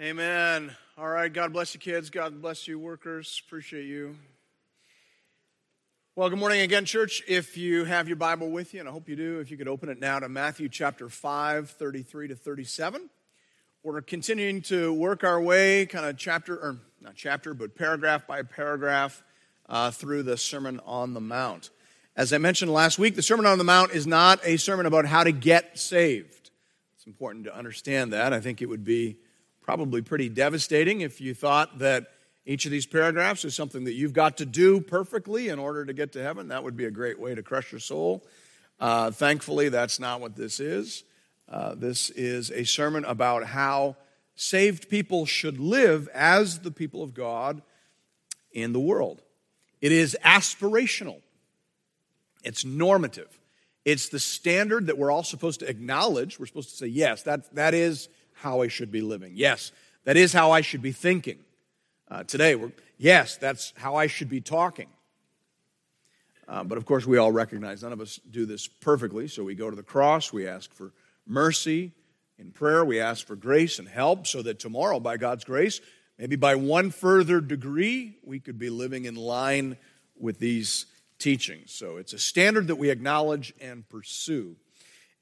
Amen. All right. God bless you, kids. God bless you, workers. Appreciate you. Well, good morning again, church. If you have your Bible with you, and I hope you do, if you could open it now to Matthew chapter 5, 33 to 37. We're continuing to work our way, kind of chapter, or not chapter, but paragraph by paragraph uh, through the Sermon on the Mount. As I mentioned last week, the Sermon on the Mount is not a sermon about how to get saved. It's important to understand that. I think it would be probably pretty devastating if you thought that each of these paragraphs is something that you've got to do perfectly in order to get to heaven. That would be a great way to crush your soul. Uh, thankfully, that's not what this is. Uh, this is a sermon about how saved people should live as the people of God in the world. It is aspirational, it's normative. It's the standard that we're all supposed to acknowledge. We're supposed to say, yes, that, that is how I should be living. Yes, that is how I should be thinking. Uh, today, yes, that's how I should be talking. Uh, but of course, we all recognize none of us do this perfectly. So we go to the cross, we ask for mercy. In prayer, we ask for grace and help so that tomorrow, by God's grace, maybe by one further degree, we could be living in line with these teachings. So it's a standard that we acknowledge and pursue.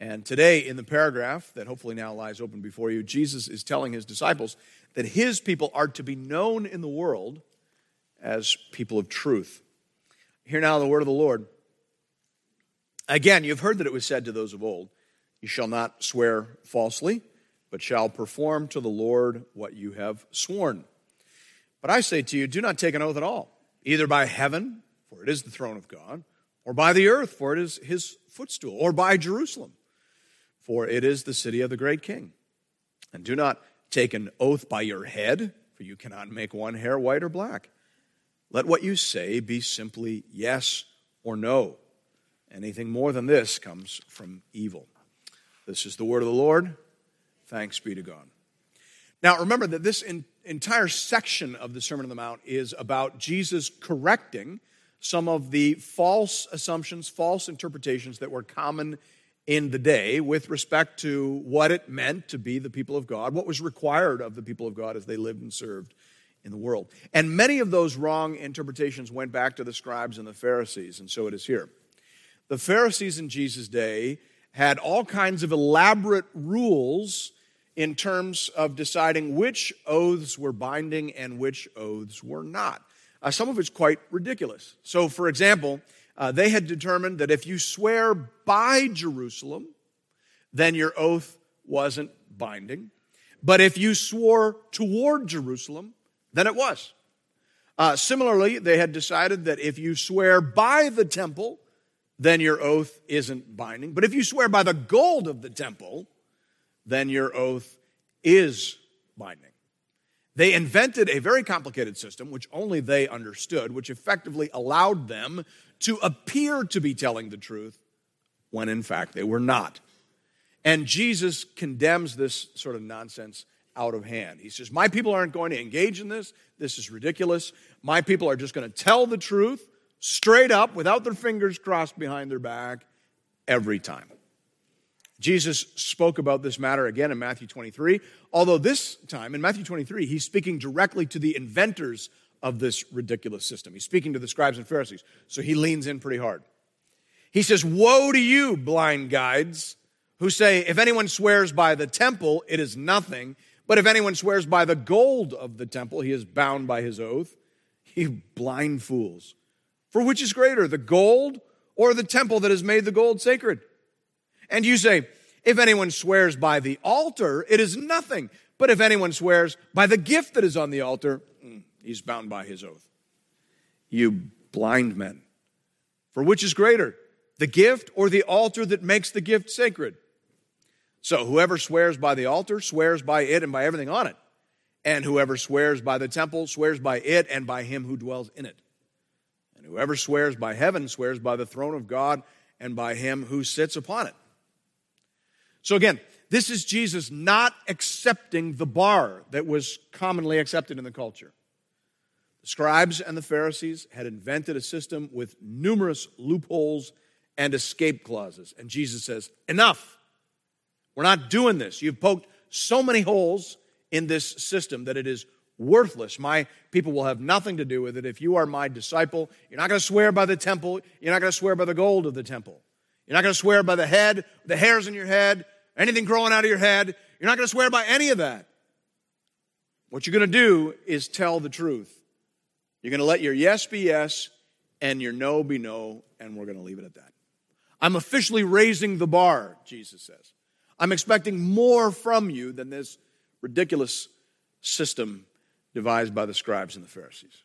And today, in the paragraph that hopefully now lies open before you, Jesus is telling his disciples that his people are to be known in the world as people of truth. Hear now the word of the Lord. Again, you've heard that it was said to those of old, You shall not swear falsely, but shall perform to the Lord what you have sworn. But I say to you, do not take an oath at all, either by heaven, for it is the throne of God, or by the earth, for it is his footstool, or by Jerusalem for it is the city of the great king. And do not take an oath by your head, for you cannot make one hair white or black. Let what you say be simply yes or no. Anything more than this comes from evil. This is the word of the Lord. Thanks be to God. Now, remember that this in, entire section of the Sermon on the Mount is about Jesus correcting some of the false assumptions, false interpretations that were common in the day with respect to what it meant to be the people of God, what was required of the people of God as they lived and served in the world. And many of those wrong interpretations went back to the scribes and the Pharisees, and so it is here. The Pharisees in Jesus' day had all kinds of elaborate rules in terms of deciding which oaths were binding and which oaths were not. Uh, some of it's quite ridiculous. So, for example, uh, they had determined that if you swear by Jerusalem, then your oath wasn't binding. But if you swore toward Jerusalem, then it was. Uh, similarly, they had decided that if you swear by the temple, then your oath isn't binding. But if you swear by the gold of the temple, then your oath is binding. They invented a very complicated system, which only they understood, which effectively allowed them to appear to be telling the truth when in fact they were not. And Jesus condemns this sort of nonsense out of hand. He says, My people aren't going to engage in this. This is ridiculous. My people are just going to tell the truth straight up without their fingers crossed behind their back every time. Jesus spoke about this matter again in Matthew 23, although this time in Matthew 23, he's speaking directly to the inventors of this ridiculous system. He's speaking to the scribes and Pharisees, so he leans in pretty hard. He says, Woe to you, blind guides, who say, If anyone swears by the temple, it is nothing. But if anyone swears by the gold of the temple, he is bound by his oath. You blind fools. For which is greater, the gold or the temple that has made the gold sacred? And you say, If anyone swears by the altar, it is nothing. But if anyone swears by the gift that is on the altar, hmm, he's bound by his oath. You blind men. For which is greater, the gift or the altar that makes the gift sacred? So whoever swears by the altar swears by it and by everything on it. And whoever swears by the temple swears by it and by him who dwells in it. And whoever swears by heaven swears by the throne of God and by him who sits upon it. So again, this is Jesus not accepting the bar that was commonly accepted in the culture. The scribes and the Pharisees had invented a system with numerous loopholes and escape clauses. And Jesus says, Enough. We're not doing this. You've poked so many holes in this system that it is worthless. My people will have nothing to do with it. If you are my disciple, you're not going to swear by the temple. You're not going to swear by the gold of the temple. You're not going to swear by the head, the hairs in your head, anything growing out of your head. You're not going to swear by any of that. What you're going to do is tell the truth. You're going to let your yes be yes and your no be no, and we're going to leave it at that. I'm officially raising the bar, Jesus says. I'm expecting more from you than this ridiculous system devised by the scribes and the Pharisees.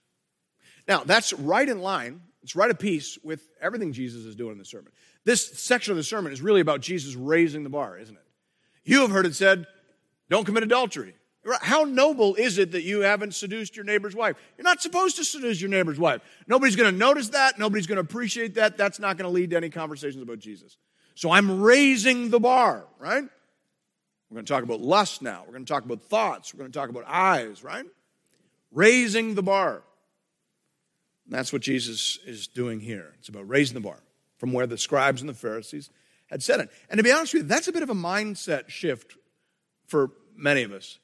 Now, that's right in line, it's right a piece with everything Jesus is doing in the sermon. This section of the sermon is really about Jesus raising the bar, isn't it? You have heard it said, don't commit adultery. How noble is it that you haven't seduced your neighbor's wife? You're not supposed to seduce your neighbor's wife. Nobody's going to notice that. Nobody's going to appreciate that. That's not going to lead to any conversations about Jesus. So I'm raising the bar, right? We're going to talk about lust now. We're going to talk about thoughts. We're going to talk about eyes, right? Raising the bar. And that's what Jesus is doing here. It's about raising the bar from where the scribes and the Pharisees had set it. And to be honest with you, that's a bit of a mindset shift for many of us.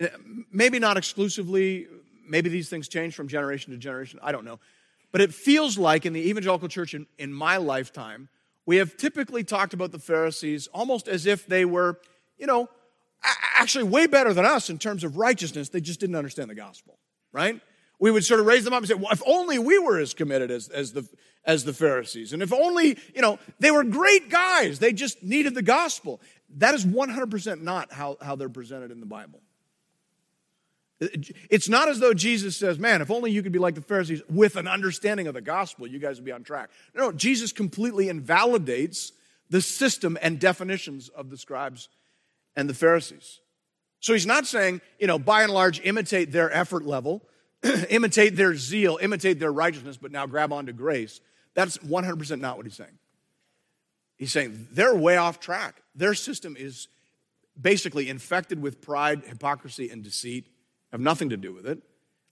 Uh, maybe not exclusively, maybe these things change from generation to generation, I don't know. But it feels like in the evangelical church in, in my lifetime, we have typically talked about the Pharisees almost as if they were, you know, actually way better than us in terms of righteousness. They just didn't understand the gospel, right? We would sort of raise them up and say, well, if only we were as committed as, as, the, as the Pharisees. And if only, you know, they were great guys. They just needed the gospel. That is 100% not how, how they're presented in the Bible. It's not as though Jesus says, Man, if only you could be like the Pharisees with an understanding of the gospel, you guys would be on track. No, Jesus completely invalidates the system and definitions of the scribes and the Pharisees. So he's not saying, you know, by and large, imitate their effort level, imitate their zeal, imitate their righteousness, but now grab onto grace. That's 100% not what he's saying. He's saying they're way off track. Their system is basically infected with pride, hypocrisy, and deceit have nothing to do with it.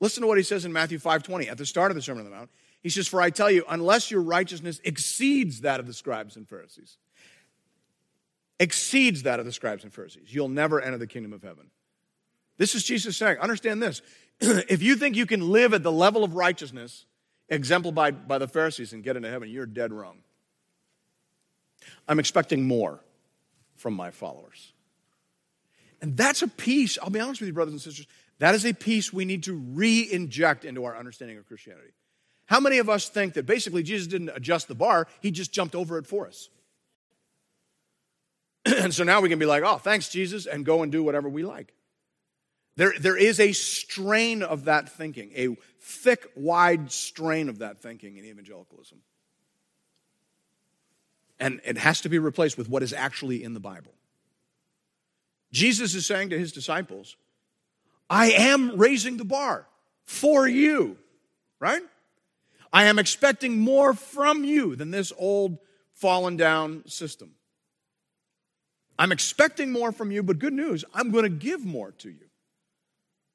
Listen to what he says in Matthew 5:20 at the start of the Sermon on the Mount. He says, "For I tell you, unless your righteousness exceeds that of the scribes and Pharisees, exceeds that of the scribes and Pharisees, you'll never enter the kingdom of heaven." This is Jesus saying, understand this. if you think you can live at the level of righteousness exemplified by the Pharisees and get into heaven, you're dead wrong. I'm expecting more from my followers. And that's a piece, I'll be honest with you, brothers and sisters, that is a piece we need to re inject into our understanding of Christianity. How many of us think that basically Jesus didn't adjust the bar, he just jumped over it for us? and so now we can be like, oh, thanks, Jesus, and go and do whatever we like. There, there is a strain of that thinking, a thick, wide strain of that thinking in evangelicalism. And it has to be replaced with what is actually in the Bible. Jesus is saying to his disciples, I am raising the bar for you, right? I am expecting more from you than this old fallen down system. I'm expecting more from you, but good news, I'm going to give more to you.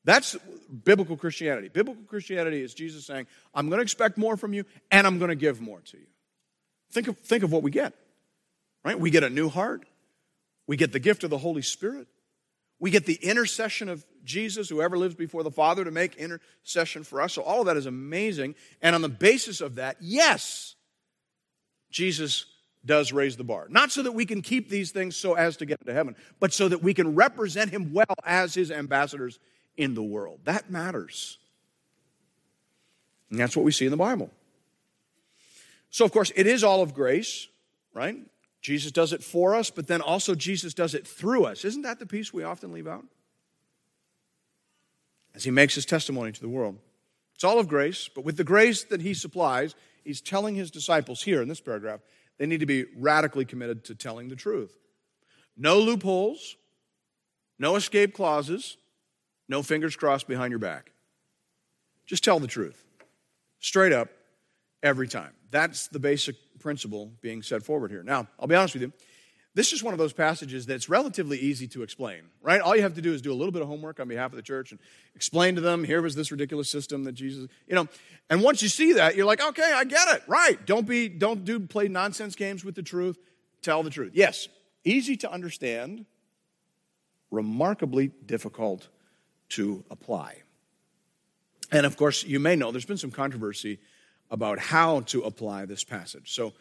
That's biblical Christianity. Biblical Christianity is Jesus saying, I'm going to expect more from you and I'm going to give more to you. Think of, think of what we get, right? We get a new heart, we get the gift of the Holy Spirit, we get the intercession of Jesus, whoever lives before the Father, to make intercession for us. So all of that is amazing. And on the basis of that, yes, Jesus does raise the bar. Not so that we can keep these things so as to get to heaven, but so that we can represent him well as his ambassadors in the world. That matters. And that's what we see in the Bible. So, of course, it is all of grace, right? Jesus does it for us, but then also Jesus does it through us. Isn't that the piece we often leave out? As he makes his testimony to the world. It's all of grace, but with the grace that he supplies, he's telling his disciples here in this paragraph, they need to be radically committed to telling the truth. No loopholes, no escape clauses, no fingers crossed behind your back. Just tell the truth. Straight up, every time. That's the basic principle being set forward here. Now, I'll be honest with you. This is one of those passages that's relatively easy to explain, right? All you have to do is do a little bit of homework on behalf of the church and explain to them, here was this ridiculous system that Jesus, you know, and once you see that, you're like, okay, I get it, right. Don't be, don't do play nonsense games with the truth. Tell the truth. Yes, easy to understand, remarkably difficult to apply. And of course, you may know there's been some controversy about how to apply this passage. So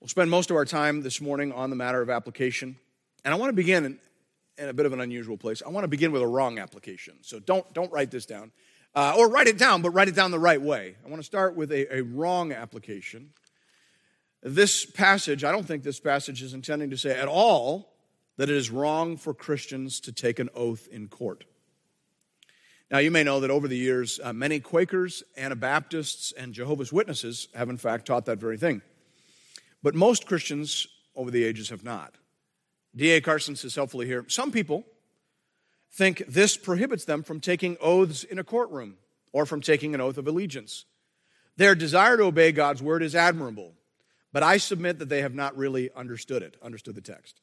we'll spend most of our time this morning on the matter of application. And I want to begin in, a bit of an unusual place. I want to begin with a wrong application. So don't, don't write this down. Uh, or write it down, but write it down the right way. I want to start with a, a wrong application. This passage, I don't think this passage is intending to say at all that it is wrong for Christians to take an oath in court. Now, you may know that over the years, uh, many Quakers, Anabaptists, and Jehovah's Witnesses have, in fact, taught that very thing. But most Christians over the ages have not. D.A. Carson says helpfully here some people think this prohibits them from taking oaths in a courtroom or from taking an oath of allegiance. Their desire to obey God's word is admirable, but I submit that they have not really understood it, understood the text.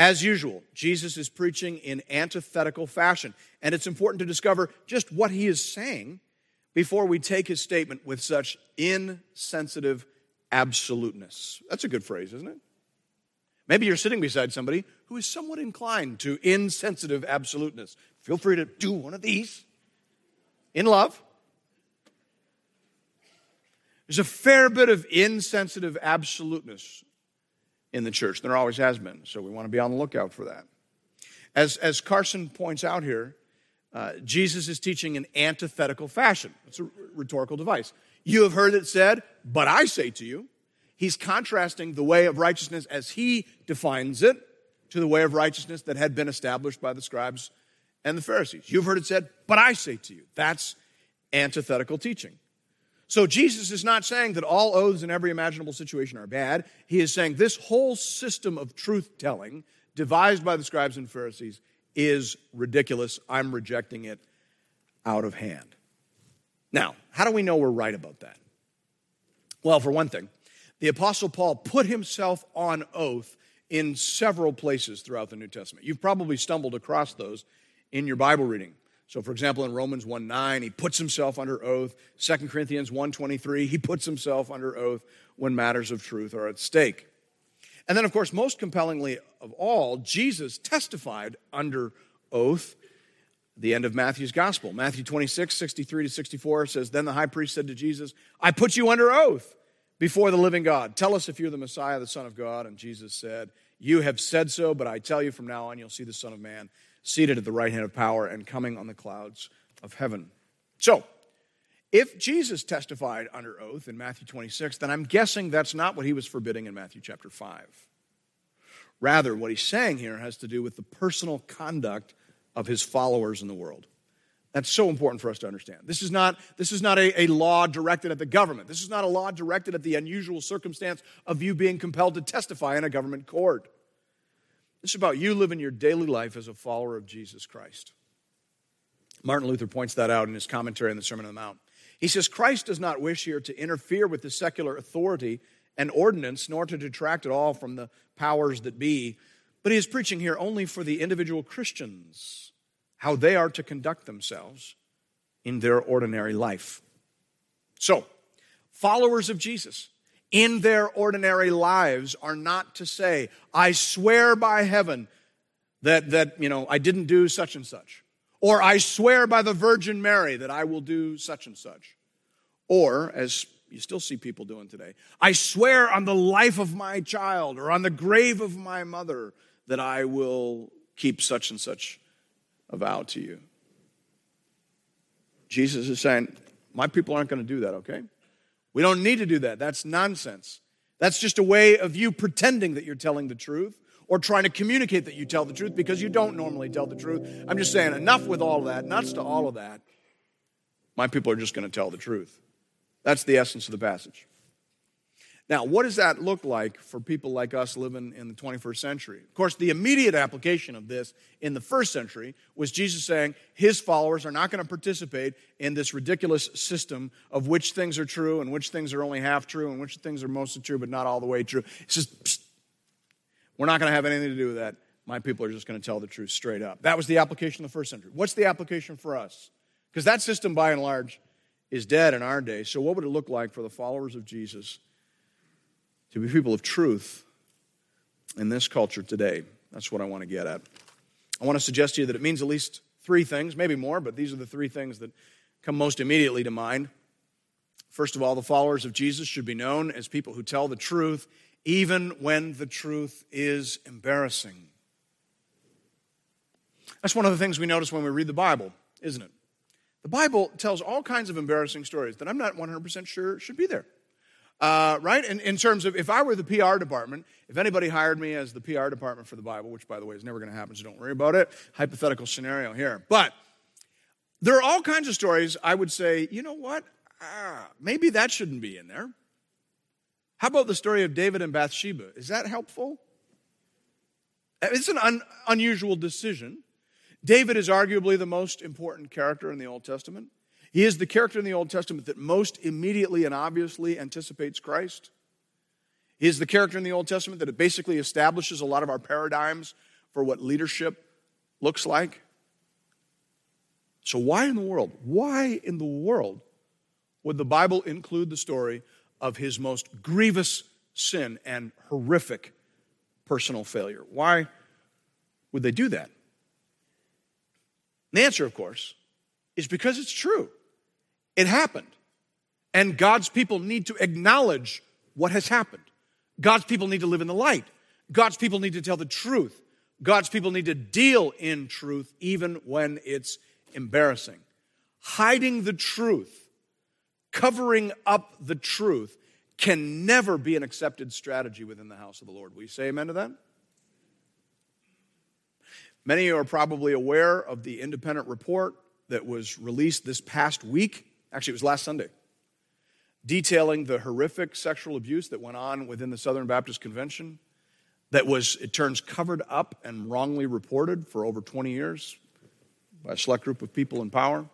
As usual, Jesus is preaching in antithetical fashion, and it's important to discover just what he is saying before we take his statement with such insensitive absoluteness. That's a good phrase, isn't it? Maybe you're sitting beside somebody who is somewhat inclined to insensitive absoluteness. Feel free to do one of these in love. There's a fair bit of insensitive absoluteness in the church. There always has been. So we want to be on the lookout for that. As, as Carson points out here, uh, Jesus is teaching in antithetical fashion. It's a rhetorical device. You have heard it said, but I say to you. He's contrasting the way of righteousness as he defines it to the way of righteousness that had been established by the scribes and the Pharisees. You've heard it said, but I say to you. That's antithetical teaching. So Jesus is not saying that all oaths in every imaginable situation are bad. He is saying this whole system of truth telling devised by the scribes and Pharisees is ridiculous. I'm rejecting it out of hand. Now, how do we know we're right about that? Well, for one thing, the Apostle Paul put himself on oath in several places throughout the New Testament. You've probably stumbled across those in your Bible reading. So, for example, in Romans 1 9, he puts himself under oath. 2 Corinthians 1 23, he puts himself under oath when matters of truth are at stake. And then, of course, most compellingly of all, Jesus testified under oath the end of Matthew's gospel. Matthew 26, 63 to 64 says, Then the high priest said to Jesus, I put you under oath before the living God. Tell us if you're the Messiah, the Son of God. And Jesus said, You have said so, but I tell you from now on, you'll see the Son of Man seated at the right hand of power and coming on the clouds of heaven. So, if Jesus testified under oath in Matthew 26, then I'm guessing that's not what he was forbidding in Matthew chapter 5. Rather, what he's saying here has to do with the personal conduct of his followers in the world. That's so important for us to understand. This is not, this is not a, a, law directed at the government. This is not a law directed at the unusual circumstance of you being compelled to testify in a government court. This is about you living your daily life as a follower of Jesus Christ. Martin Luther points that out in his commentary on the Sermon on the Mount. He says, Christ does not wish here to interfere with the secular authority and ordinance, nor to detract at all from the powers that be, but he is preaching here only for the individual Christians, how they are to conduct themselves in their ordinary life. So, followers of Jesus, in their ordinary lives are not to say, I swear by heaven that, that you know, I didn't do such and such. Or I swear by the Virgin Mary that I will do such and such. Or, as you still see people doing today, I swear on the life of my child or on the grave of my mother that I will keep such and such a vow to you. Jesus is saying, My people aren't going to do that, okay? We don't need to do that. That's nonsense. That's just a way of you pretending that you're telling the truth or trying to communicate that you tell the truth because you don't normally tell the truth. I'm just saying, enough with all of that, nuts to all of that. My people are just going to tell the truth. That's the essence of the passage. Now, what does that look like for people like us living in the 21st century? Of course, the immediate application of this in the first century was Jesus saying his followers are not going to participate in this ridiculous system of which things are true and which things are only half true and which things are mostly true but not all the way true. He says, Psst, we're not going to have anything to do with that. My people are just going to tell the truth straight up. That was the application of the first century. What's the application for us? Because that system, by and large, is dead in our day. So, what would it look like for the followers of Jesus? To be people of truth in this culture today. That's what I want to get at. I want to suggest to you that it means at least three things, maybe more, but these are the three things that come most immediately to mind. First of all, the followers of Jesus should be known as people who tell the truth even when the truth is embarrassing. That's one of the things we notice when we read the Bible, isn't it? The Bible tells all kinds of embarrassing stories that I'm not 100% sure should be there. Uh, right? In, in terms of if I were the PR department, if anybody hired me as the PR department for the Bible, which by the way is never going to happen, so don't worry about it, hypothetical scenario here. But there are all kinds of stories I would say, you know what? Ah, maybe that shouldn't be in there. How about the story of David and Bathsheba? Is that helpful? It's an un- unusual decision. David is arguably the most important character in the Old Testament. He is the character in the Old Testament that most immediately and obviously anticipates Christ. He is the character in the Old Testament that basically establishes a lot of our paradigms for what leadership looks like. So, why in the world, why in the world would the Bible include the story of his most grievous sin and horrific personal failure? Why would they do that? The answer, of course, is because it's true. It happened. And God's people need to acknowledge what has happened. God's people need to live in the light. God's people need to tell the truth. God's people need to deal in truth even when it's embarrassing. Hiding the truth, covering up the truth, can never be an accepted strategy within the house of the Lord. Will you say amen to that? Many are probably aware of the independent report that was released this past week. Actually, it was last Sunday, detailing the horrific sexual abuse that went on within the Southern Baptist Convention, that was, it turns, covered up and wrongly reported for over 20 years by a select group of people in power.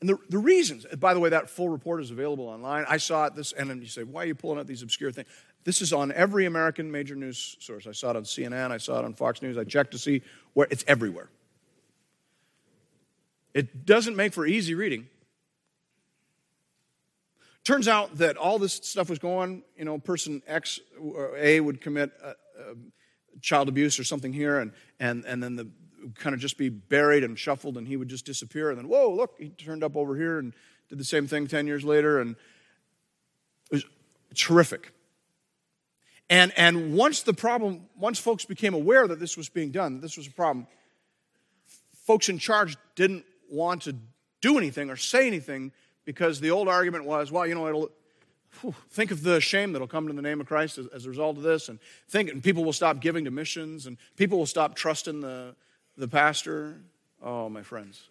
And the, the reasons, by the way, that full report is available online. I saw it this, and you say, why are you pulling out these obscure things? This is on every American major news source. I saw it on CNN, I saw it on Fox News. I checked to see where it's everywhere. It doesn't make for easy reading. Turns out that all this stuff was going, you know, person X or A would commit a, a child abuse or something here, and, and, and then the kind of just be buried and shuffled, and he would just disappear. And then, whoa, look, he turned up over here and did the same thing 10 years later. And it was terrific. And, and once the problem, once folks became aware that this was being done, that this was a problem, folks in charge didn't want to do anything or say anything because the old argument was, well, you know, it'll, think of the shame that'll come to the name of Christ as, as, a result of this, and think, and people will stop giving to missions, and people will stop trusting the, the pastor. Oh, my friends.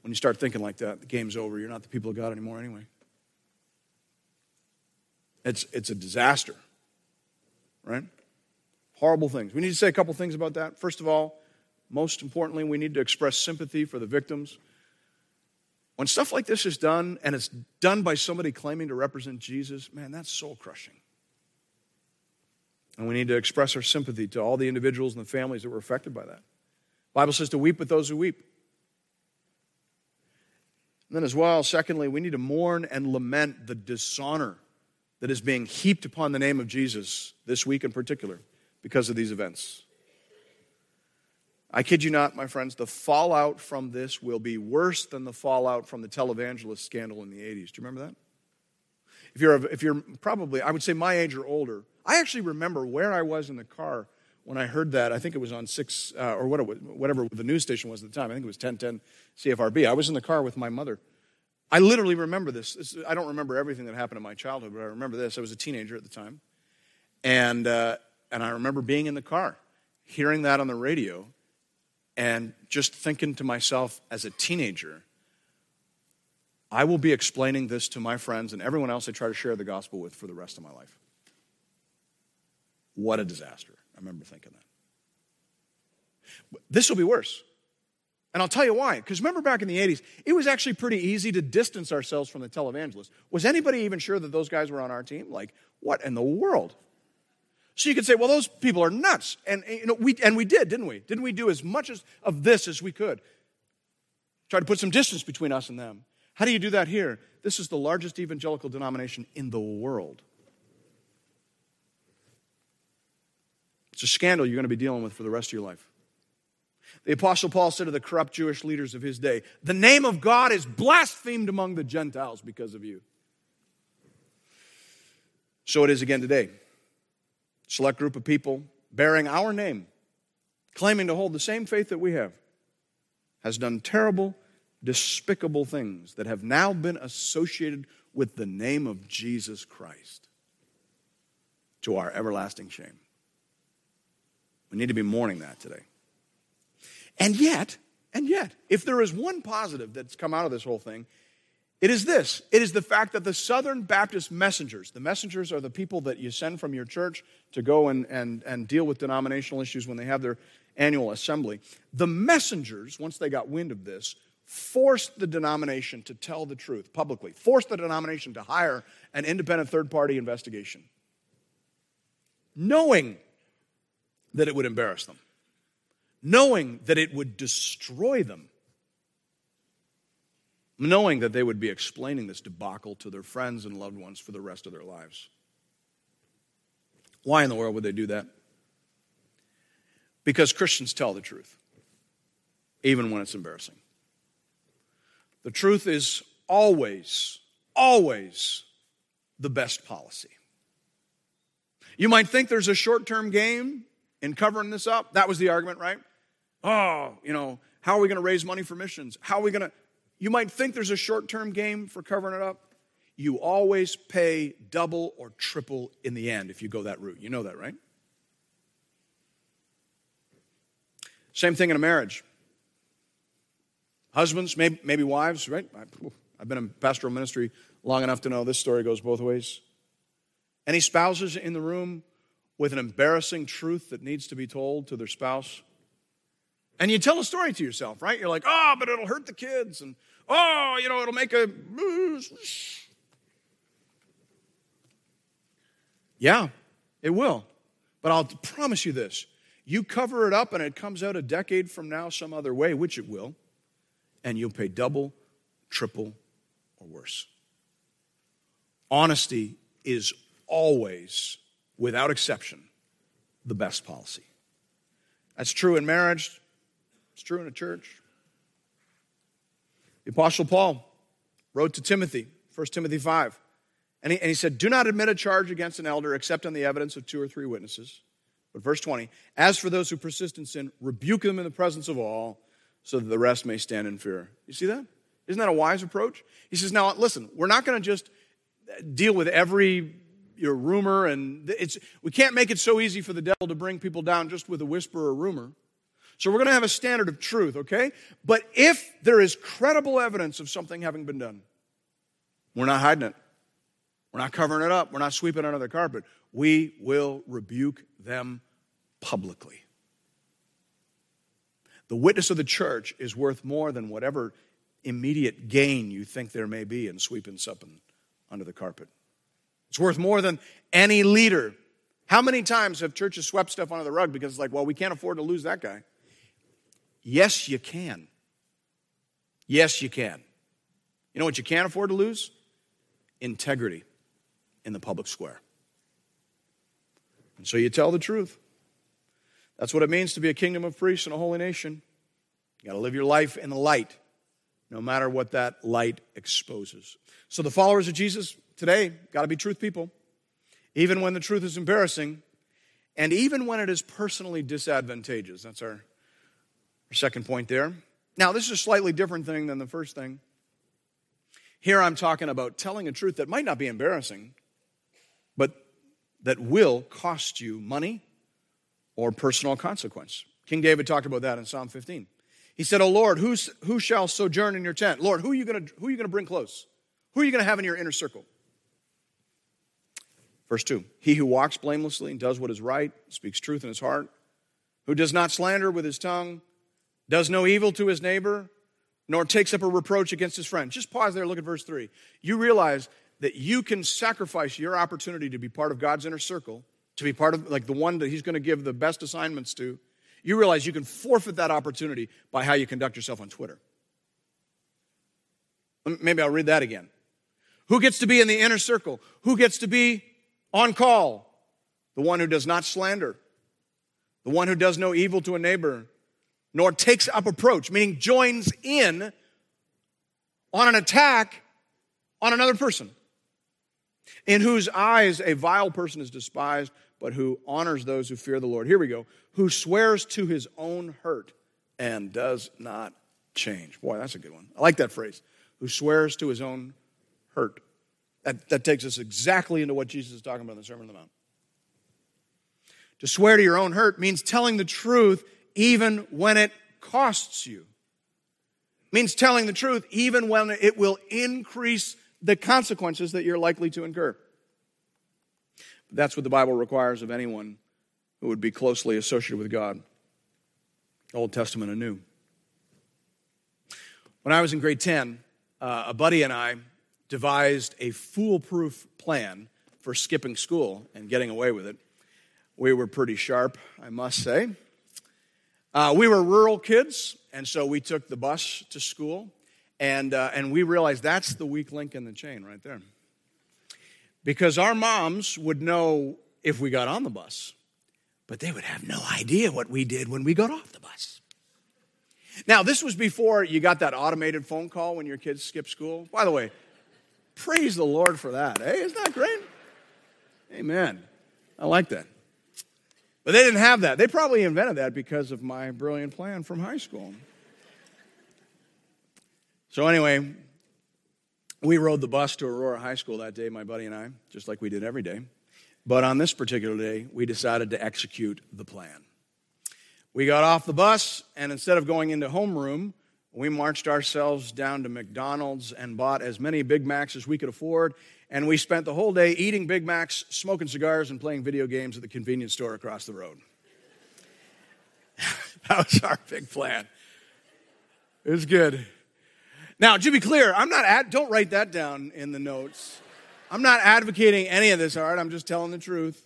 When you start thinking like that, the game's over. You're not the people of God anymore anyway. It's, it's a disaster, right? Horrible things. We need to say a couple things about that. First of all, most importantly, we need to express sympathy for the victims. When stuff like this is done and it's done by somebody claiming to represent Jesus, man, that's soul crushing. And we need to express our sympathy to all the individuals and the families that were affected by that. The Bible says to weep with those who weep. And then, as well, secondly, we need to mourn and lament the dishonor that is being heaped upon the name of Jesus this week in particular because of these events. I kid you not, my friends, the fallout from this will be worse than the fallout from the televangelist scandal in the 80s. Do you remember that? If you're, if you're probably, I would say my age or older, I actually remember where I was in the car when I heard that. I think it was on 6, uh, or whatever the news station was at the time. I think it was 1010 CFRB. I was in the car with my mother I literally remember this. this. I don't remember everything that happened in my childhood, but I remember this. I was a teenager at the time. And, uh, and I remember being in the car, hearing that on the radio, and just thinking to myself as a teenager, I will be explaining this to my friends and everyone else I try to share the gospel with for the rest of my life. What a disaster. I remember thinking that. This will be worse. And I'll tell you why. Because remember back in the 80s, it was actually pretty easy to distance ourselves from the televangelists. Was anybody even sure that those guys were on our team? Like, what in the world? So you could say, well, those people are nuts. And, you know, we, and we did, didn't we? Didn't we do as much as, of this as we could? Try to put some distance between us and them. How do you do that here? This is the largest evangelical denomination in the world. It's a scandal you're going to be dealing with for the rest of your life. The Apostle Paul said to the corrupt Jewish leaders of his day, The name of God is blasphemed among the Gentiles because of you. So it is again today. Select group of people bearing our name, claiming to hold the same faith that we have, has done terrible, despicable things that have now been associated with the name of Jesus Christ to our everlasting shame. We need to be mourning that today. And yet, and yet, if there is one positive that's come out of this whole thing, it is this it is the fact that the Southern Baptist messengers, the messengers are the people that you send from your church to go and, and, and deal with denominational issues when they have their annual assembly. The messengers, once they got wind of this, forced the denomination to tell the truth publicly, forced the denomination to hire an independent third party investigation, knowing that it would embarrass them knowing that it would destroy them, knowing that they would be explaining this debacle to their friends and loved ones for the rest of their lives. Why in the world would they do that? Because Christians tell the truth, even when it's embarrassing. The truth is always, always the best policy. You might think there's a short term game in covering this up. That was the argument, right? oh, you know, how are we going to raise money for missions? How are we going to? You might think there's a short term game for covering it up. You always pay double or triple in the end if you go that route. You know that, right? Same thing in a marriage. Husbands, maybe, maybe wives, right? I've been in pastoral ministry long enough to know this story goes both ways. Any spouses in the room with an embarrassing truth that needs to be told to their spouse? And you tell a story to yourself, right? You're like, oh, but it'll hurt the kids. And oh, you know, it'll make a. Yeah, it will. But I'll promise you this you cover it up and it comes out a decade from now some other way, which it will, and you'll pay double, triple, or worse. Honesty is always, without exception, the best policy. That's true in marriage, it's true in a church. The Apostle Paul wrote to Timothy, 1 Timothy 5, and he, and he said, Do not admit a charge against an elder except on the evidence of two or three witnesses. But verse 20, as for those who persist in sin, rebuke them in the presence of all, so that the rest may stand in fear. You see that? Isn't that a wise approach? He says, Now, listen, we're not going to just uh, deal with every your rumor, and it's, we can't make it so easy for the devil to bring people down just with a whisper or rumor. So we're going to have a standard of truth, okay? But if there is credible evidence of something having been done, we're not hiding it. We're not covering it up. We're not sweeping it under the carpet. We will rebuke them publicly. The witness of the church is worth more than whatever immediate gain you think there may be in sweeping something under the carpet. It's worth more than any leader. How many times have churches swept stuff under the rug because it's like, well, we can't afford to lose that guy? Yes, you can. Yes, you can. You know what you can't afford to lose? Integrity in the public square. And so you tell the truth. That's what it means to be a kingdom of priests and a holy nation. You got to live your life in the light, no matter what that light exposes. So the followers of Jesus today got to be truth people, even when the truth is embarrassing, and even when it is personally disadvantageous. That's our our second point there. Now, this is a slightly different thing than the first thing. Here I'm talking about telling a truth that might not be embarrassing, but that will cost you money or personal consequence. King David talked about that in Psalm 15. He said, Oh Lord, who's, who shall sojourn in your tent? Lord, who are you gonna who are you going to bring close? Who are you going to have in your inner circle? Verse 2 He who walks blamelessly and does what is right, speaks truth in his heart, who does not slander with his tongue, does no evil to his neighbor, nor takes up a reproach against his friend. Just pause there, look at verse 3. You realize that you can sacrifice your opportunity to be part of God's inner circle, to be part of like the one that he's going to give the best assignments to. You realize you can forfeit that opportunity by how you conduct yourself on Twitter. Maybe I'll read that again. Who gets to be in the inner circle? Who gets to be on call? The one who does not slander, the one who does no evil to a neighbor, nor takes up approach, meaning joins in on an attack on another person, in whose eyes a vile person is despised, but who honors those who fear the Lord. Here we go. Who swears to his own hurt and does not change. Boy, that's a good one. I like that phrase. Who swears to his own hurt. That, that takes us exactly into what Jesus is talking about in the Sermon on the Mount. To swear to your own hurt means telling the truth even when it costs you. It means telling the truth even when it will increase the consequences that you're likely to incur. That's what the Bible requires of anyone who would be closely associated with God, Old Testament and New. When I was in grade 10, uh, a buddy and I devised a foolproof plan for skipping school and getting away with it. We were pretty sharp, I must say. Uh, we were rural kids, and so we took the bus to school, and, uh, and we realized that's the weak link in the chain right there. Because our moms would know if we got on the bus, but they would have no idea what we did when we got off the bus. Now, this was before you got that automated phone call when your kids skip school. By the way, praise the Lord for that. Hey, isn't that great? Amen. I like that. But they didn't have that. They probably invented that because of my brilliant plan from high school. So, anyway, we rode the bus to Aurora High School that day, my buddy and I, just like we did every day. But on this particular day, we decided to execute the plan. We got off the bus, and instead of going into homeroom, we marched ourselves down to McDonald's and bought as many Big Macs as we could afford and we spent the whole day eating Big Macs, smoking cigars, and playing video games at the convenience store across the road. that was our big plan. It was good. Now, to be clear, I'm not ad- don't write that down in the notes. I'm not advocating any of this, all right? I'm just telling the truth.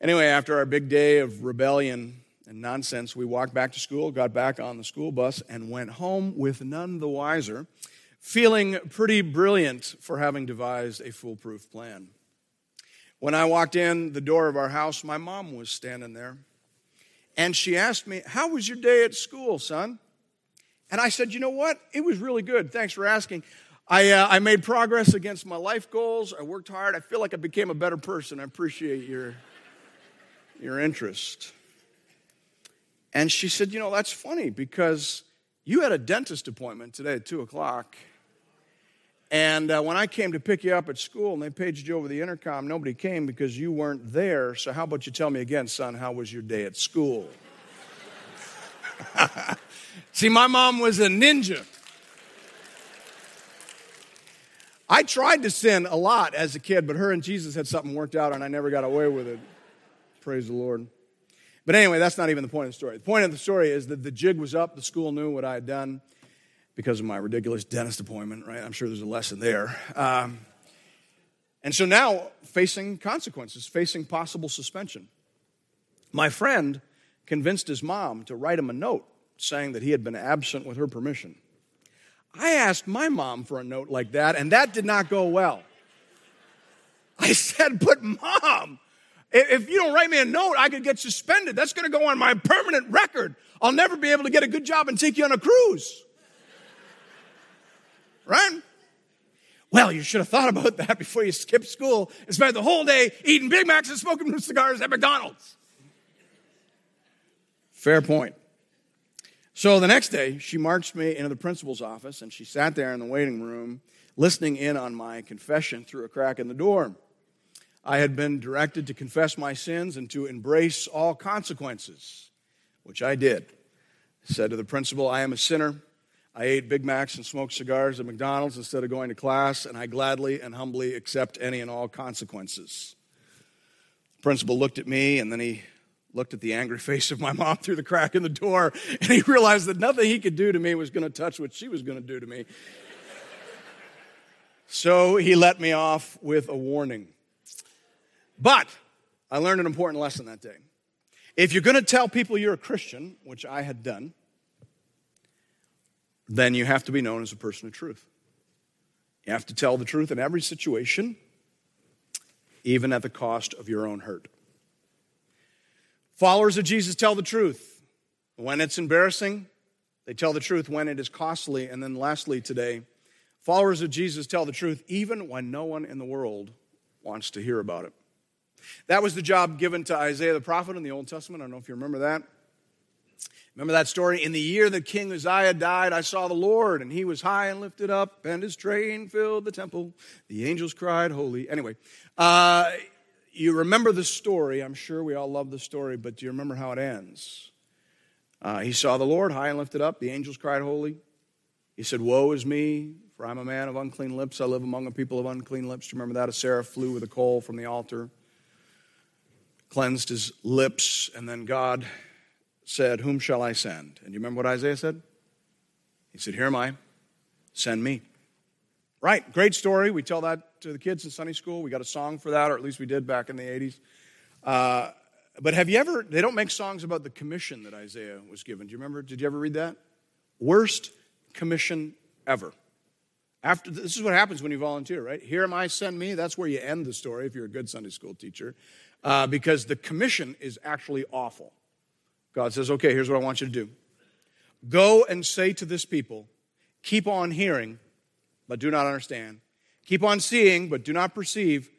Anyway, after our big day of rebellion and nonsense, we walked back to school, got back on the school bus, and went home with none the wiser feeling pretty brilliant for having devised a foolproof plan. When I walked in the door of our house, my mom was standing there. And she asked me, How was your day at school, son? And I said, You know what? It was really good. Thanks for asking. I, uh, I made progress against my life goals. I worked hard. I feel like I became a better person. I appreciate your, your interest. And she said, You know, that's funny because you had a dentist appointment today at 2 o'clock. And uh, when I came to pick you up at school and they paged you over the intercom, nobody came because you weren't there. So, how about you tell me again, son, how was your day at school? See, my mom was a ninja. I tried to sin a lot as a kid, but her and Jesus had something worked out and I never got away with it. Praise the Lord. But anyway, that's not even the point of the story. The point of the story is that the jig was up, the school knew what I had done because of my ridiculous dentist appointment, right? I'm sure there's a lesson there. Um, and so now, facing consequences, facing possible suspension. My friend convinced his mom to write him a note saying that he had been absent with her permission. I asked my mom for a note like that, and that did not go well. I said, But mom, if you don't write me a note, I could get suspended. That's going to go on my permanent record. I'll never be able to get a good job and take you on a cruise right? Well, you should have thought about that before you skipped school and spent the whole day eating Big Macs and smoking cigars at McDonald's. Fair point. So the next day, she marched me into the principal's office and she sat there in the waiting room listening in on my confession through a crack in the door. I had been directed to confess my sins and to embrace all consequences, which I did. I said to the principal, I am a sinner. I ate Big Macs and smoked cigars at McDonald's instead of going to class, and I gladly and humbly accept any and all consequences. The principal looked at me, and then he looked at the angry face of my mom through the crack in the door, and he realized that nothing he could do to me was going to touch what she was going to do to me. so he let me off with a warning. But I learned an important lesson that day. If you're going to tell people you're a Christian, which I had done, then you have to be known as a person of truth. You have to tell the truth in every situation, even at the cost of your own hurt. Followers of Jesus tell the truth. When it's embarrassing, they tell the truth. When it is costly. And then lastly, today, followers of Jesus tell the truth even when no one in the world wants to hear about it. That was the job given to Isaiah the prophet in the Old Testament. I don't know if you remember that. Remember that story? In the year that King Uzziah died, I saw the Lord, and he was high and lifted up, and his train filled the temple. The angels cried, Holy. Anyway, uh, you remember the story. I'm sure we all love the story, but do you remember how it ends? Uh, he saw the Lord high and lifted up. The angels cried, Holy. He said, Woe is me, for I'm a man of unclean lips. I live among a people of unclean lips. Do you remember that? A seraph flew with a coal from the altar, cleansed his lips, and then God said, Whom shall I send? And you remember what Isaiah said? He said, Here am I, send me. Right, great story. We tell that to the kids in Sunday school. We got a song for that, or at least we did back in the 80s. Uh, but have you ever, they don't make songs about the commission that Isaiah was given. Do you remember? Did you ever read that? Worst commission ever. After, this is what happens when you volunteer, right? Here am I, send me. That's where you end the story if you're a good Sunday school teacher, uh, because the commission is actually awful. God says, okay, here's what I want you to do go and say to this people, keep on hearing, but do not understand. Keep on seeing, but do not perceive.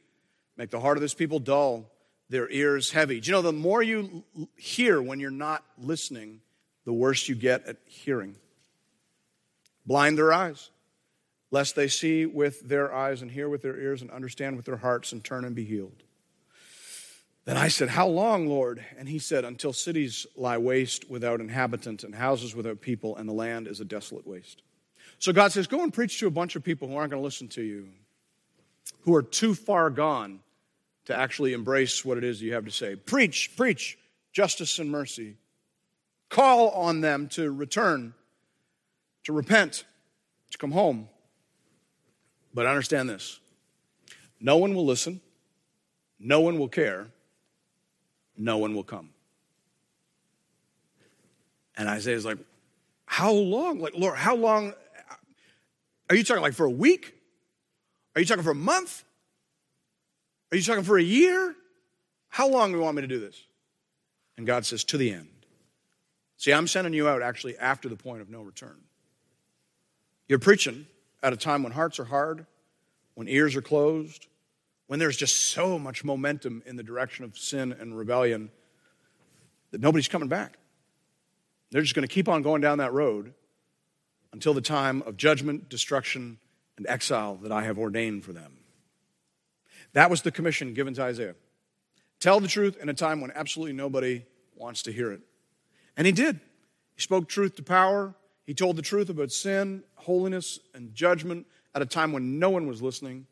Make the heart of this people dull, their ears heavy. Do you know the more you hear when you're not listening, the worse you get at hearing? Blind their eyes, lest they see with their eyes and hear with their ears and understand with their hearts and turn and be healed. Then I said, How long, Lord? And he said, Until cities lie waste without inhabitant and houses without people, and the land is a desolate waste. So God says, Go and preach to a bunch of people who aren't going to listen to you, who are too far gone to actually embrace what it is you have to say. Preach, preach justice and mercy. Call on them to return, to repent, to come home. But understand this no one will listen, no one will care no one will come. And Isaiah's like, How long? Like, Lord, how long? Are you talking like for a week? Are you talking for a month? Are you talking for a year? How long do you want me to do this? And God says, To the end. See, I'm sending you out actually after the point of no return. You're preaching at a time when hearts are hard, when ears are closed, when there's just so much momentum in the direction of sin and rebellion that nobody's coming back. They're just going to keep on going down that road until the time of judgment, destruction, and exile that I have ordained for them. That was the commission given to Isaiah. Tell the truth in a time when absolutely nobody wants to hear it. And he did. He spoke truth to power. He told the truth about sin, holiness, and judgment at a time when no one was listening.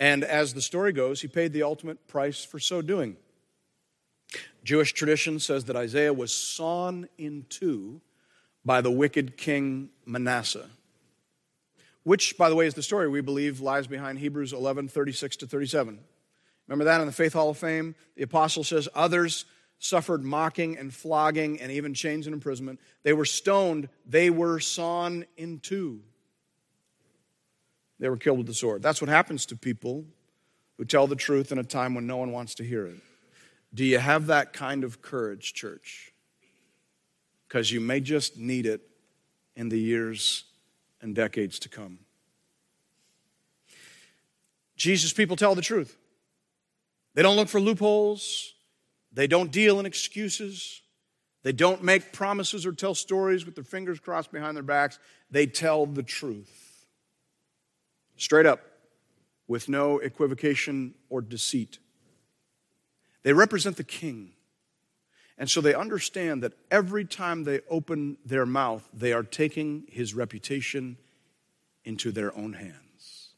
And as the story goes, he paid the ultimate price for so doing. Jewish tradition says that Isaiah was sawn in two by the wicked king Manasseh, which, by the way, is the story we believe lies behind Hebrews 11 36 to 37. Remember that in the Faith Hall of Fame? The apostle says, Others suffered mocking and flogging and even chains and imprisonment. They were stoned, they were sawn in two. They were killed with the sword. That's what happens to people who tell the truth in a time when no one wants to hear it. Do you have that kind of courage, church? Because you may just need it in the years and decades to come. Jesus' people tell the truth. They don't look for loopholes, they don't deal in excuses, they don't make promises or tell stories with their fingers crossed behind their backs. They tell the truth straight up, with no equivocation or deceit. They represent the king. And so they understand that every time they open their mouth, they are taking his reputation into their own hands.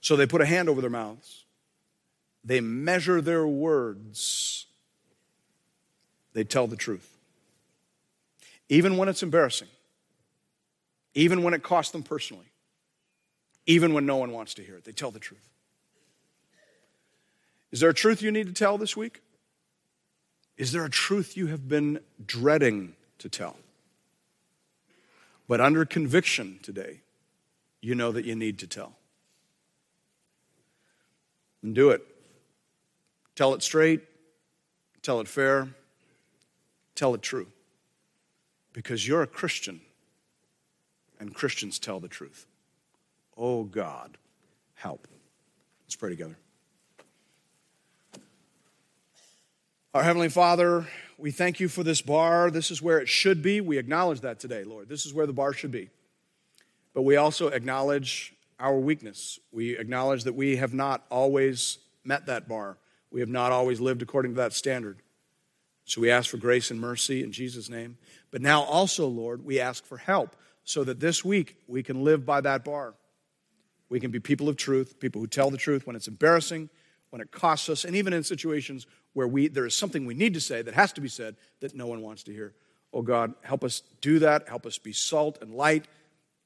So they put a hand over their mouths, they measure their words, they tell the truth. Even when it's embarrassing, even when it costs them personally even when no one wants to hear it. They tell the truth. Is there a truth you need to tell this week? Is there a truth you have been dreading to tell? But under conviction today, you know that you need to tell. And do it. Tell it straight, tell it fair, tell it true because you're a Christian and Christians tell the truth. Oh God, help. Let's pray together. Our Heavenly Father, we thank you for this bar. This is where it should be. We acknowledge that today, Lord. This is where the bar should be. But we also acknowledge our weakness. We acknowledge that we have not always met that bar. We have not always lived according to that standard. So we ask for grace and mercy in Jesus' name. But now also, Lord, we ask for help so that this week we can live by that bar. We can be people of truth, people who tell the truth when it's embarrassing, when it costs us, and even in situations where we, there is something we need to say that has to be said that no one wants to hear. Oh God, help us do that. Help us be salt and light.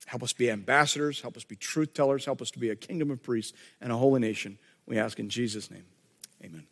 Help us be ambassadors. Help us be truth tellers. Help us to be a kingdom of priests and a holy nation. We ask in Jesus' name. Amen.